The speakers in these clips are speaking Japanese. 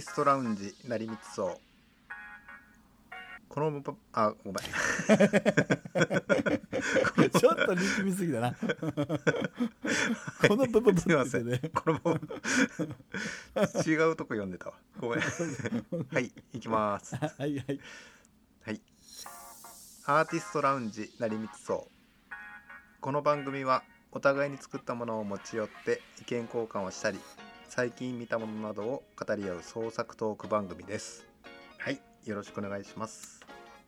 アーティストラウンジ成光荘。このパあごめん。ちょっと力みすぎだな。このブブブすいません。この違うとこ読んでたわ。ごめん。はい行きます。はいはい。はい。アーティストラウンジ成光荘。この番組はお互いに作ったものを持ち寄って意見交換をしたり最近見たものなどを語り合う創作トーク番組です。はいよろしくお願いします。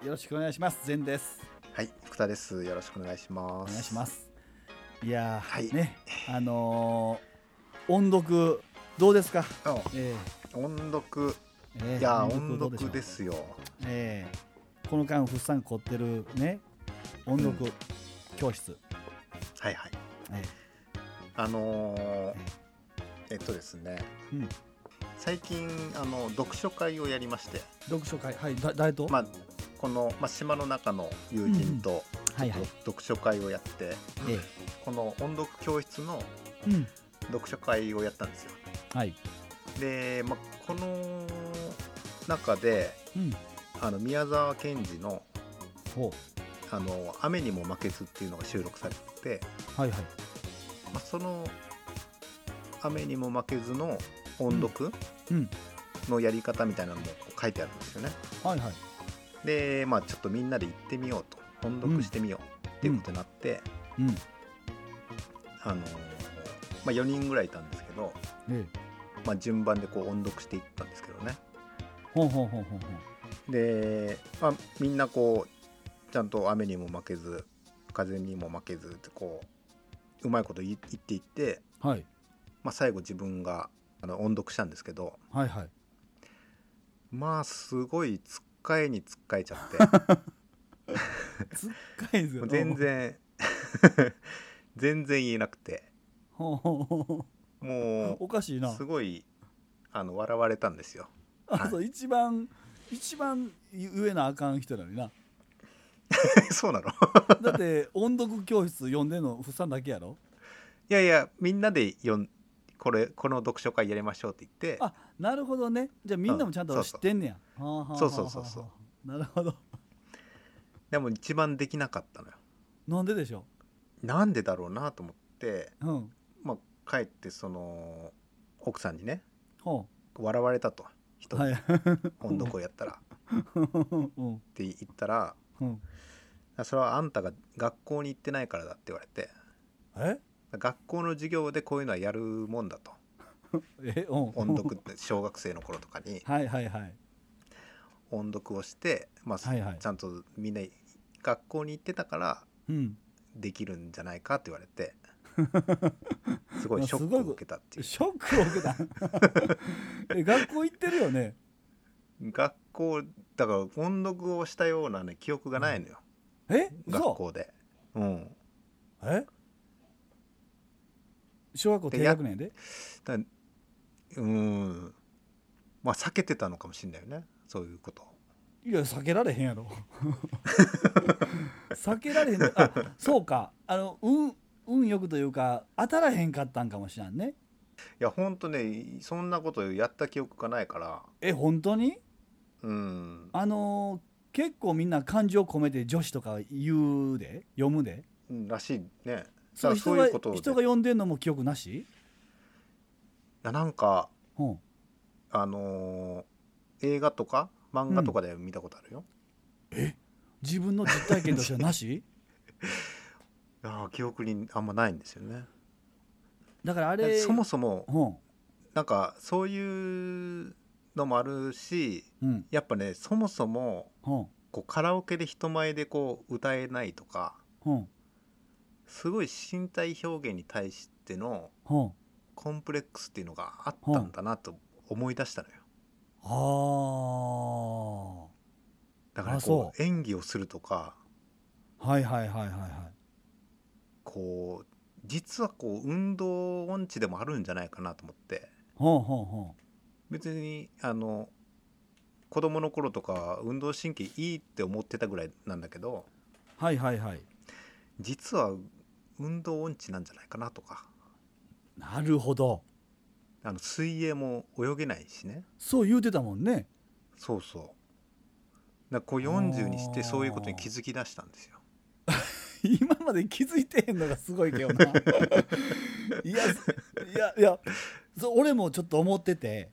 よろしくお願いします。善です。はい福田です。よろしくお願いします。お願いします。いやー、はい。ね、あのー音読どうですか？あえ音読。ーえーいや音読ですよ。えーこの間ふっさん凝ってるね音読教室、はいはい。えあのーえっとですねーうん、最近あの読書会をやりまして。読書会。はいだ誰と、まあこの、まあ、島の中の友人と、はいはい、読書会をやってえこの音読教室の読書会をやったんですよ。はい。で、まあ、この中でうん。あの宮沢賢治のほ「あの雨にも負けず」っていうのが収録されてて、うはいはい。まあ、その「雨にも負けず」の音読うん。のやり方みたいなのも書いてあるんですよね。はいはい。でまあちょっとみんなで行ってみようと。音読してみようっていうことになって、うん。あのまあ、4人ぐらいいたんですけど、えまあ、順番でこう音読していったんですけどね。ー、ほうほうほうほうほう。で、まあ、みんなこうちゃんと雨にも負けず風にも負けずってこううまいこと言っていって、はいまあ、最後自分があの音読したんですけどはいはい。まあすごいつっかえにつっかえちゃって。つっかいですよ。もう全然 全然言えなくて。ほうおかしいうな。すごいあの笑われたんですよ。あそう一番一番上なあかん人なのにな。そうなの？だって音読教室読んでんのふっさんだけやろ？いやいやみんなで読んこれこの読書会やりましょうって言って。あなるほどね。じゃあみんなもちゃんと知ってんねや、そうそうそうそう。なるほど。でも一番できなかったのよ。なんででしょなんでだろうなと思って、ううん。まあ、帰ってその奥さんにね。ほ笑われたと。人に。うはい。音読をやったら。っうん。て言ったら。うん。それはあんたが学校に行ってないからだって言われて。え？学校の授業でこういうのはやるもんだと。えうん。音読って小学生の頃とかに。はいはいはい。音読をして、まあはいはい。ちゃんとみんな学校に行ってたからうん。できるんじゃないかって言われて。すごいショックを受けたっていう。ショックを受けた。え学校行ってるよね？学校だから音読をしたようなね記憶がないのよ、え学嘘校で。うん。え？小学校低学年で？だうん。まあ避けてたのかもしれないよね。そういうこと。いや避けられへんやろ。避けられへん。あそうか。あの運運よくというか当たらへんかったんかもしらんね。いやほんとねそんなことやった記憶がないから。え本当に？うん。あのー結構みんな感情込めて女子とか言うで読むで。うんらしいねだからそういうことで。人が読んでんのも記憶なし？いやなんかう。んあのー映画とか漫画とかで見たことあるよ、自分の実体験としてはなし？いやー記憶にあんまないんですよね。だからあれそもそもう。んなんかそういうのもあるしうん。やっぱねそもそもう。んこうカラオケで人前でこう歌えないとかう。んすごい身体表現に対してのう。んコンプレックスっていうのがあったんだなと思い出したのよ。あだからあこう。演技をするとかあはいはいはいはいはい。こう実はこう運動音痴でもあるんじゃないかなと思って。ほうほうほ別にあの子供の頃とか運動神経いいって思ってたぐらいなんだけどうはいはいはい。実は運動音痴なんじゃないかなとか。なるほど。あの水泳も泳げないしね。そう言うてたもんね。そうそう。だこう40にしてそういうことに気づき出したんですよ。今まで気づいてへんのがすごいけどな。いやいやいやそう俺もちょっと思ってて、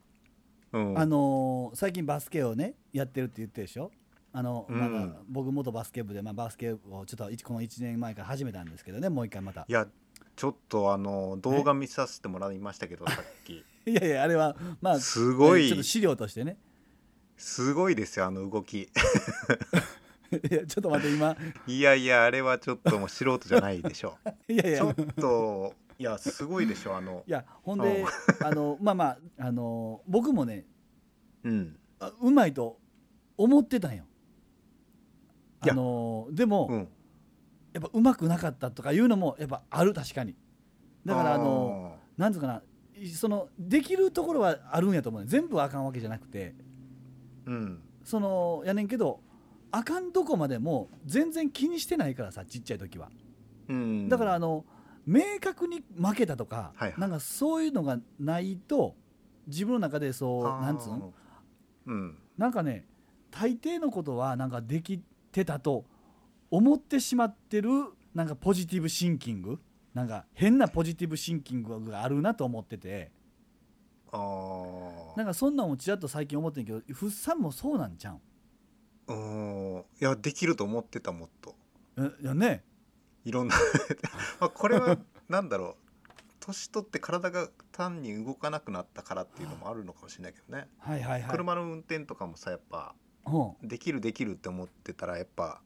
うん。あのー最近バスケをねやってるって言ってるでしょ？あの、うん。まだ僕元バスケ部で、まあ、バスケをちょっと一この1年前から始めたんですけどねもう一回また。いやちょっとあの動画見させてもらいましたけどさっき。いやいやあれはまあすごい。ちょっと資料としてね。すごいですよあの動き。いやちょっと待って今。いやいやあれはちょっともう素人じゃないでしょいやいや。ちょっといやすごいでしょあの。いやほんであのまあまああの僕もねうん。あうまいと思ってたんよあのでも、うん。やっぱうまくなかったとかいうのもやっぱある確かに。だからあのなんつうかないそのできるところはあるんやと思うね全部はあかんわけじゃなくて。うん。そのやねんけどあかんとこまでも全然気にしてないからさちっちゃい時は。うん。だからあの明確に負けたとか、はいはい。なんかそういうのがないと自分の中でそうなんつうのうん。なんかね大抵のことはなんかできてたと思ってしまってるなんかポジティブシンキングなんか変なポジティブシンキングがあるなと思ってて。ああなんかそんなんもちらっと最近思ってんけどフッサンもそうなんちゃうん？うん。いやできると思ってたもっと。えいやね。いろんな。まあこれはなんだろう。年取って体が単に動かなくなったからっていうのもあるのかもしれないけどね、はいはいはい。車の運転とかもさやっぱうんできるできるって思ってたらやっぱ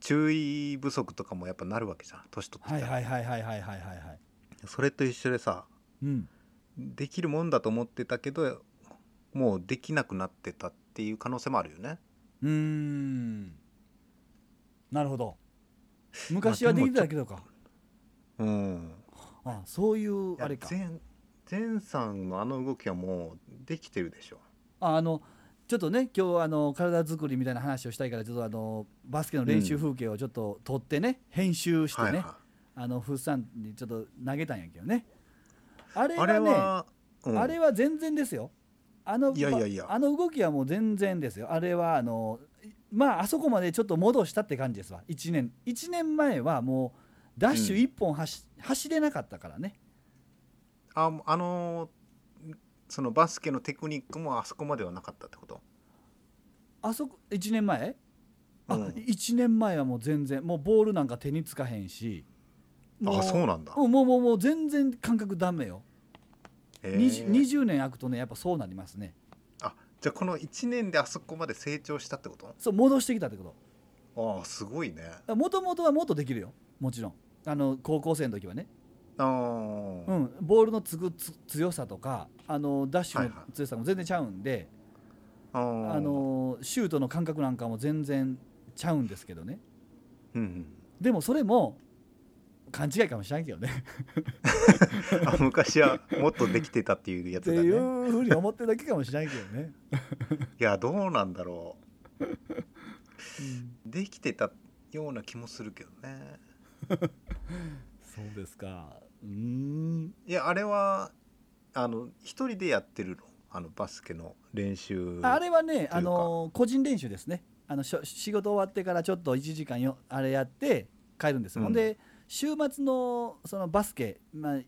注意不足とかもやっぱなるわけじゃん。年取ってきたら、はいはいはいはいはいはいはいはい。それと一緒でさうん。できるもんだと思ってたけどもうできなくなってたっていう可能性もあるよね。うーん。なるほど。昔はできてたけどか。うん。あそういうあれか。前前さんのあの動きはもうできてるでしょ。ああのちょっとね今日あの体作りみたいな話をしたいからちょっとあのバスケの練習風景をちょっと撮ってね、編集してね、はいはあのフッサンにちょっと投げたんやけどね。あれい、はねあれは、うん。は全然ですよ。あのいやいやいや。あの動きはもう全然ですよ。あれはあのまああそこまでちょっと戻したって感じですわ。1年1年前はもうダッシュ1本走,、走れなかったからね。ああのそのバスケのテクニックもあそこまではなかったってこと？あそこ1年前？あ、うん。1年前はもう全然もうボールなんか手につかへんし。もあそうなんだ。うんもうもうもう全然感覚ダメよ、へー。20, 20年空くとねやっぱそうなりますね。あじゃあこの1年であそこまで成長したってこと？そう戻してきたってこと。ああすごいね。もともとはもっとできるよ。もちろん。あの高校生の時はね、ああ、うん、ボールのつくつ強さとかあのダッシュのはいはい。強さも全然ちゃうんで、あー。あのシュートの感覚なんかも全然ちゃうんですけどね。うんうん。でもそれも勘違いかもしれんけどね。あ昔はもっとできてたっていうやっていつだね。うふうに思ってるだけかもしれんけどね、いやどうなんだろう。ん。うできてたような気もするけどね。そうですかうーん。いやあれはあの一人でやってるの？あのバスケの練習あれはねか。あの個人練習ですね。あのしょ仕事終わってからちょっと1時間よあれやって帰るんですよ、うん。ほんで週末のそのバスケ、まあ、い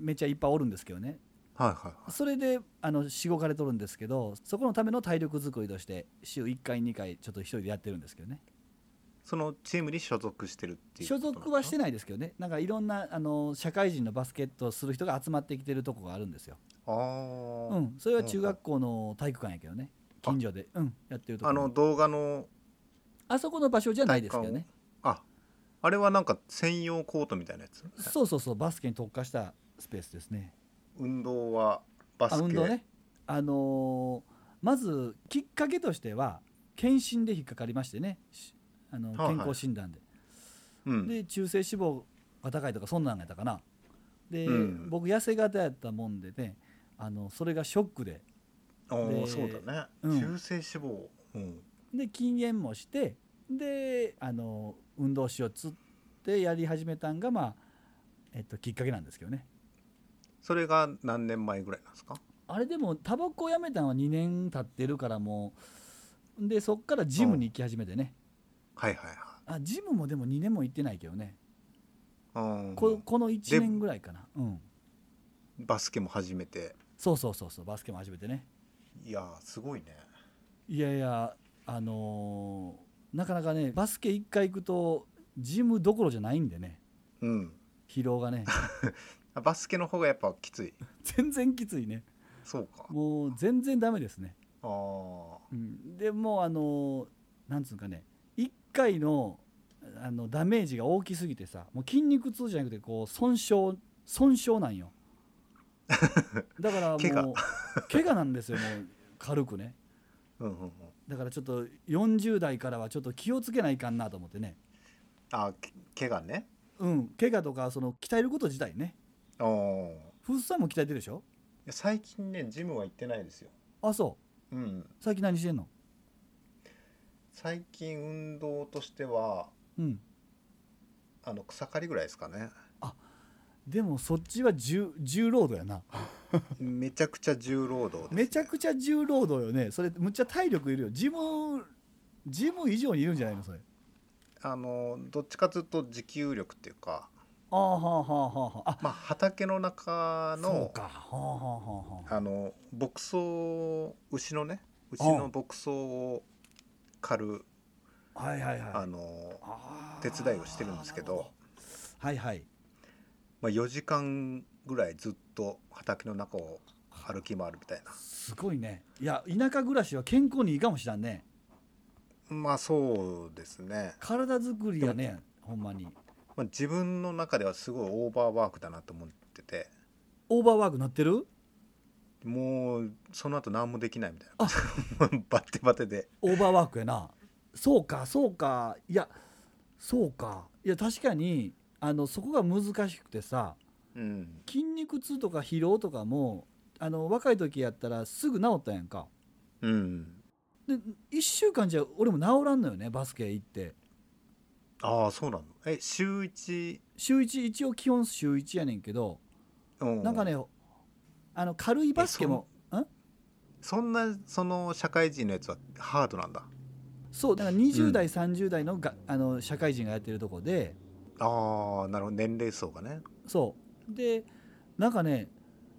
めっちゃいっぱいおるんですけどね。はいはいはい。それであのしごかれとるんですけどそこのための体力作りとして週1回2回ちょっと一人でやってるんですけどねそのチームに所属してるっていう所属はしてないですけどね。なんかいろんなあの社会人のバスケットをする人が集まってきてるとこがあるんですよ、あー、うん、それは中学校の体育館やけどね。近所で、うん、やってるとこあの動画のあそこの場所じゃないですけどね。ああれはなんか専用コートみたいなやつ？そうそうそう。バスケに特化したスペースですね。運動はバスケ。あ運動ね。あのーまずきっかけとしては検診で引っかかりましてね。しあのはいはい。健康診断で、うん、で中性脂肪が高いとかそんなんやったかな。で、うん。僕痩せ型やったもんでねあのそれがショックで。でそうだね、うん。中性脂肪。うん。で禁煙もしてであの運動しようっつってやり始めたんがまあ、えっと、きっかけなんですけどね。それが何年前ぐらいなんですか？あれでもタバコやめたのは2年経ってるからもうでそっからジムに行き始めてね、はいはいはい。あジムもでも2年も行ってないけどね、うんここの1年ぐらいかな。うん。バスケも始めて。そうそうそうそうバスケも始めてね。いやーすごいね。いやいやあのーなかなかねバスケ1回行くとジムどころじゃないんでね。うん。疲労がね。バスケの方がやっぱきつい。全然きついね。そうか。もう全然ダメですね、ああうん、でもうあのーなんつうかね1回のあのダメージが大きすぎてさもう筋肉痛じゃなくてこう損傷損傷なんよ。だからもう怪我。なんですよもう軽くね。うんうんうん。だからちょっと40代からはちょっと気をつけないかんなと思ってね。あけ怪我ね。うん。怪我とかその鍛えること自体ね。ああフッサンも鍛えてるでしょ？最近ねジムは行ってないですよ。あそう。うん。最近何してんの？最近運動としてはうん。あの草刈りぐらいですかね。でもそっちは重重労働やな。めちゃくちゃ重労働ね、めちゃくちゃ重労働よね。それむっちゃ体力いるよ。ジムジム以上にいるんじゃないのそれ。あのどっちかというと持久力っていうか。ああはあはあはあまあ畑の中そうのか。はあはあはあはああの牧草牛のね牛の牧草を刈るはいはいはい。あの手伝いをしてるんですけど。はいはい。まあ、4時間ぐらいずっと畑の中を歩き回るみたいな。すごいね。いや田舎暮らしは健康にいいかもしらんね。まあそうですね、体作りやねほんまに。まあ、自分の中ではすごいオーバーワークだなと思ってて。オーバーワークなってる？もうその後何もできないみたいな。バッテバテで。オーバーワークやな。そうかそうか。いやそうか。いや確かにあのそこが難しくてさうん。筋肉痛とか疲労とかもあの若い時やったらすぐ治ったやんか。うん。で1週間じゃ俺も治らんのよねバスケ行って。ああそうなの。え週一？週1一応基本週1やねんけどうん。なんかねあの軽いバスケもんそんなその社会人のやつはハードなんだ。そうだから20代、30代のがあの社会人がやってるとこで。ああなるほど年齢層がね。そう。でなんかね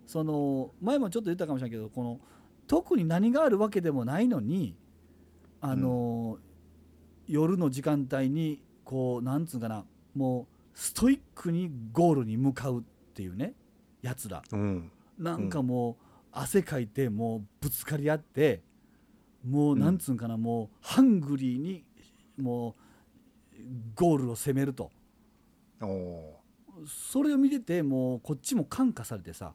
その前もちょっと言ったかもしれないけどこの特に何があるわけでもないのにあの、夜の時間帯にこうなんつうかなもうストイックにゴールに向かうっていうねやつら。うんなんかもう汗かいてもうぶつかり合ってもううん。なんつうんかな、もうハングリーにもうゴールを攻めると。それを見ててもうこっちも感化されてさ。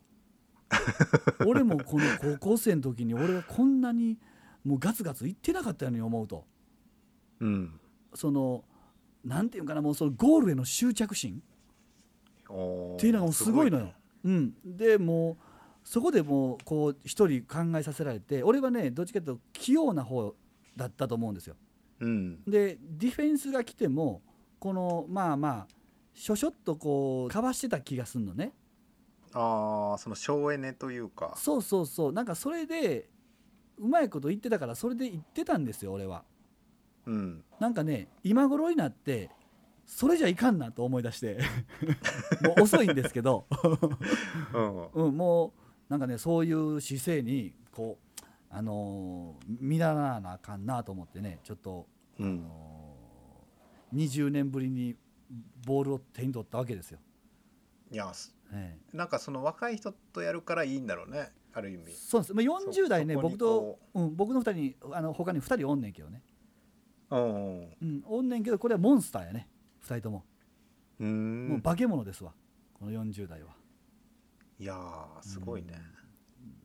俺もこの高校生の時に俺がこんなにもうガツガツいってなかったように思うと。ーうん。そのなんていうかなもうそのゴールへの執着心。っていうのがもうすごいのよ。ね。うん、でもうそこでもうこう一人考えさせられて俺はねどっちかというと器用な方だったと思うんですよ。うんでディフェンスが来てもこのまあまあしょしょっとこうかわしてた気がすんのね。ああその省エネというかそうそうそうなんかそれでうまいこと言ってたからそれで言ってたんですよ俺は。うんなんかね今頃になってそれじゃいかんなと思い出して もう遅いんですけど。うんうん、もうなんかねそういう姿勢にこう、あのー見習わなあかんなと思ってねちょっと、あうん。のー20年ぶりにボールを手に取ったわけですよ。いやすえ。なんかその若い人とやるからいいんだろうねある意味。えそうです、まあ、40代ね僕と、うん、僕の2人にあの他に2人おんねんけどね、うんううん、おんねんけどこれはモンスターやね。2人とも、ーん。もう化け物ですわ。この40代は。いやーすごいね。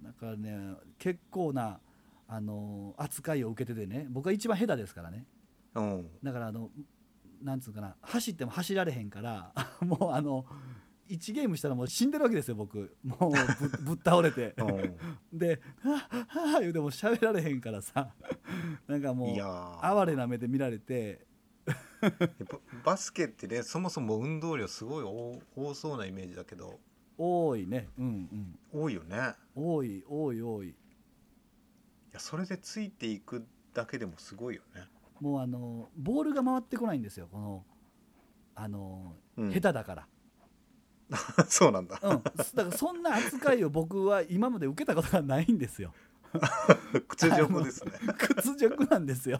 だからね結構な、あのー扱いを受けててね僕は一番下手ですからね。うん。だからあのなんつうかな走っても走られへんから もうあの1ゲームしたらもう死んでるわけですよ僕。もうぶ ぶっ倒れて。うん。で「はあはあ」言うても喋られへんからさ。なんかもう哀れな目で見られて。バスケってねそもそも運動量すごい多多そうなイメージだけど多いね。うん多いよね。うん多い多い多い。いやそれでついていくだけでもすごいよね、もうあのボールが回ってこないんですよ。このあの、うん、下手だから。そうなんだ。うん、だからそんな扱いを僕は今まで受けたことがないんですよ。屈辱ですね。屈辱なんですよ。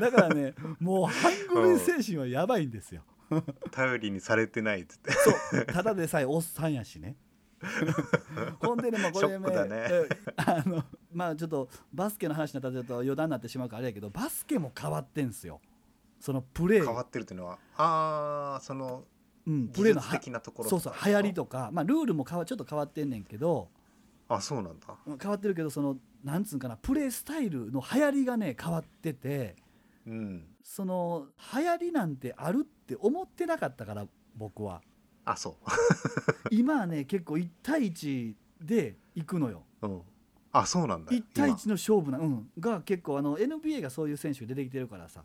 だからねもうハングリー精神はやばいんですよ 頼りにされてないっつって。そう。ただでさえおっさんやしね。ほんでねまあこれねえあのまあちょっとバスケの話になったらちょっと余談になってしまうからあれやけどバスケも変わってんすよ。そのプレー。変わってるっていうのはああそのうん、プ技レーの的なところそうそう流行りとか、まあ、ルールも変わちょっと変わってんねんけどあそうなんだ。うん変わってるけどそのなんつうんかなプレースタイルの流行りがね変わっててうん。その流行りなんてあるって思ってなかったから僕は。あそ 今はね結構1対1で行くのよ。ううん。あそうなんだ。1 1対1の勝負な、うん、が結構あの NBA がそういう選手出てきてるからさ。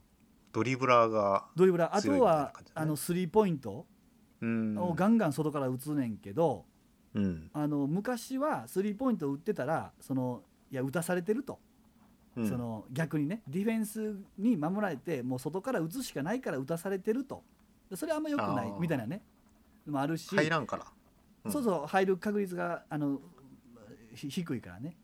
ドリブラーがドリブラー。あとはあのスリーポイントうん。をガンガン外から打つねんけど、うん。あの昔はスリーポイント打ってたらそのいや打たされてると、うん。その逆にねディフェンスに守られてもう外から打つしかないから打たされてると。それはあんま良くないみたいなね。もあるし。入らんから。うん。そうそう入る確率があのひ低いからね。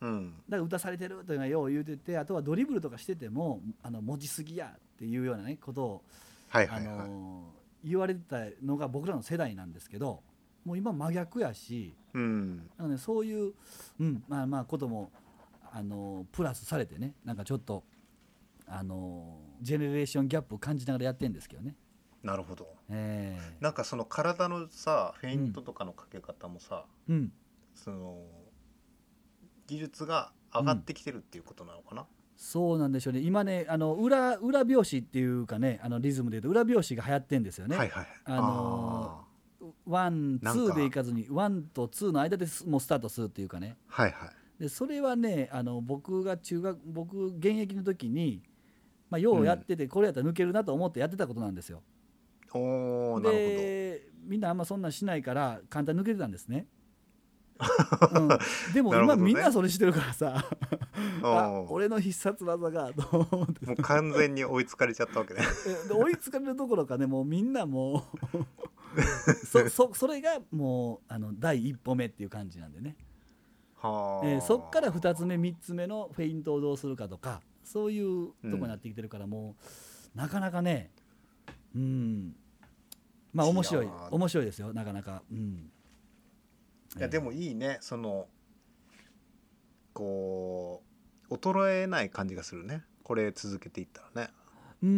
うん。だから打たされてるというのはよう言うててあとはドリブルとかしててもあの持ちすぎやっていうようなねことを、あはいはいはい。の言われてたのが僕らの世代なんですけどもう今真逆やし。うん。なのでそういう、うん、まあまあこともあのプラスされてねなんかちょっとあのジェネレーションギャップを感じながらやってるんですけどね。なるほど。ええ。なんかその体のさフェイントとかのかけ方もさ、うん、その技術が上がってきてるっていうことなのかな、そうなんでしょうね。今ねあの裏裏拍子っていうかねあのリズムで言うと裏拍子が流行ってんですよね。はいはいあの one two でいかずに one と two の間ですもうスタートするっていうかね。はいはいでそれはねあの僕が中学僕現役の時に、まあ、ようやってて、これやったら抜けるなと思ってやってたことなんですよ。おおなるでみんなあんまそんなんしないから簡単に抜けてたんですね。うん、でも今みんなそれしてるからさあ俺の必殺技がと思って。もう完全に追いつかれちゃったわけね。追いつかれるどころかねもうみんなもう そそそれがもうあの第一歩目っていう感じなんでね、はあ、えーそっから2つ目3つ目のフェイントをどうするかとかそういうとこになってきてるから、もうなかなかねうん。まあ面白い面白いですよなかなか。うん。いやでもいいねそのこう衰えない感じがするね。これ続けていったらね。うー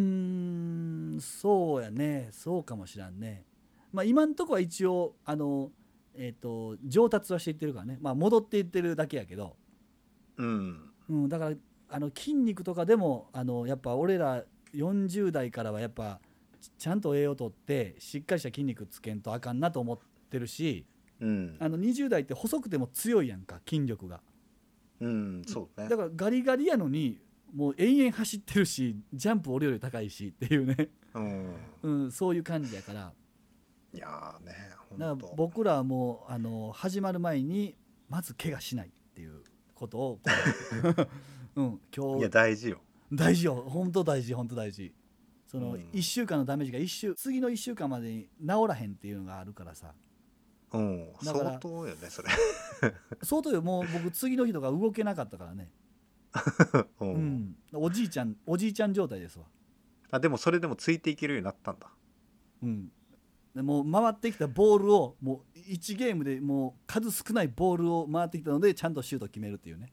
んそうやね。そうかもしらんね。まあ今んとこは一応あのえっ、と上達はしていってるからね。まあ戻っていってるだけやけど。うん。うん、だからあの筋肉とかでもあのやっぱ俺ら40代からはやっぱちちゃんと栄養とってしっかりした筋肉つけんとあかんなと思ってるしうん。あの20代って細くても強いやんか筋力が。うんそうね。だからガリガリやのにもう延々走ってるしジャンプ俺より高いしっていうね、うん。うん、そういう感じやから。いやーねだから僕らはもうあの始まる前にまず怪我しないっていうことを、うん、い今日。や大事よ。大事よ。本当大事本当大事。そのうん。1週間のダメージが一週次の1週間までに治らへんっていうのがあるからさ。うん。相当よねそれ。相当よ。もう僕次の日とか動けなかったからね、う うん。ん、おじいちゃんおじいちゃん状態ですわ、あでもそれでもついていけるようになったんだ。うん、でもう回ってきたボールをもう1ゲームでもう数少ないボールを回ってきたのでちゃんとシュート決めるっていうね。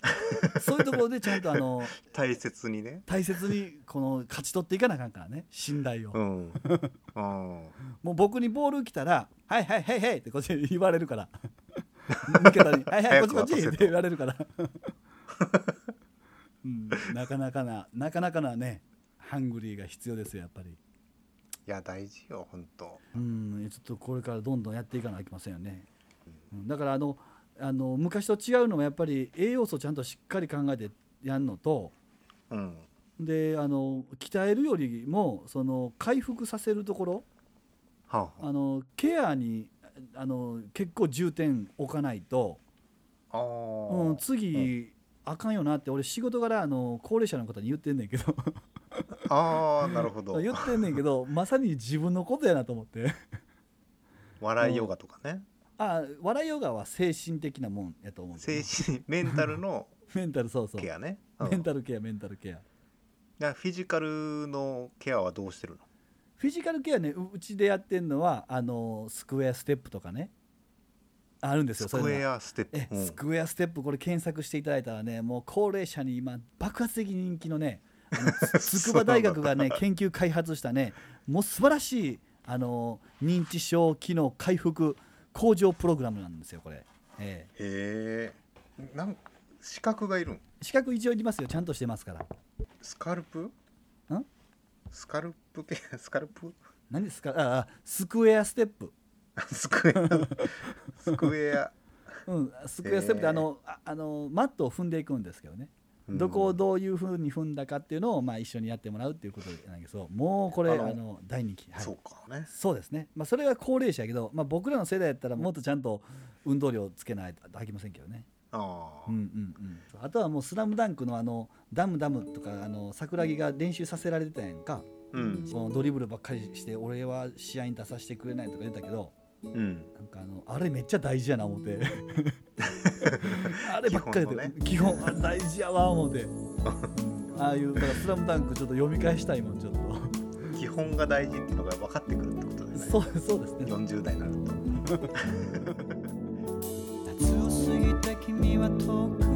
そういうところでちゃんとあの大切にね。大切にこの勝ち取っていかなあかんからね信頼を、うん。うん。もう僕にボール来たら「はいはいはいはい」ってこっちで言われるから。味方に「はいはいこっちこっち」って言われるから、うん、なかなかななかなかなねハングリーが必要ですよやっぱりいや大事よ本当。うんちょっとこれからどんどんやっていかなきゃいけませんよね、うん。だからあのあの昔と違うのはやっぱり栄養素をちゃんとしっかり考えてやるのとうん。であの鍛えるよりもその回復させるところはあ。はあのケアにあの結構重点置かないと、うん、次、あかんよなって俺仕事柄あの高齢者の方に言ってんねんけど ああなるほど。言ってんねんけどまさに自分のことやなと思って。笑いヨガとかね。あ笑いヨガは精神的なもんやと思うん精神メンタルの メンタルそうそう。ケアね、うん。メンタルケアメンタルケア。フィジカルのケアはどうしてるの？フィジカルケアねううちでやってんのはあのスクエアステップとかね。あるんですよスクエアステップ、え、うん。スクエアステップこれ検索していただいたらねもう高齢者に今爆発的に人気のね筑波大学がね 研究開発したねもう素晴らしいあの認知症機能回復向上プログラムなんですよこれ、えへえ。なん資格がいるん？え、資格一応いりますよちゃんとしてますから。スカルプ？ん？スカルプケア スカルプ？何ですか？ああスクエアステップ。スクエア。スクエア。うん、スクエアステップってへえあのああのマットを踏んでいくんですけどね、うんどこをどういうふうに踏んだかっていうのを、まあ、一緒にやってもらうっていうことなんですけどもうこれああのの大人気、はい、そうかね。そうですね、まあ、それは高齢者やけど、まあ、僕らの世代やったらもっとちゃんと運動量つけないとあきませんけどね、ああ、うんうんうん、あとはもう「スラムダンクのあのダムダムとかあの桜木が練習させられてたやんか、うん。そのドリブルばっかりして俺は試合に出させてくれないとか言ったけどうん。なんかあのあれめっちゃ大事やな思って。あればっかりで。基本のね。基本あれ大事やわ思って、うんああいうだから「スラムダンクちょっと読み返したいもんちょっと。基本が大事っていうのが分かってくるってことですね。そうそうですね。40代になると。夏を過ぎた君は遠く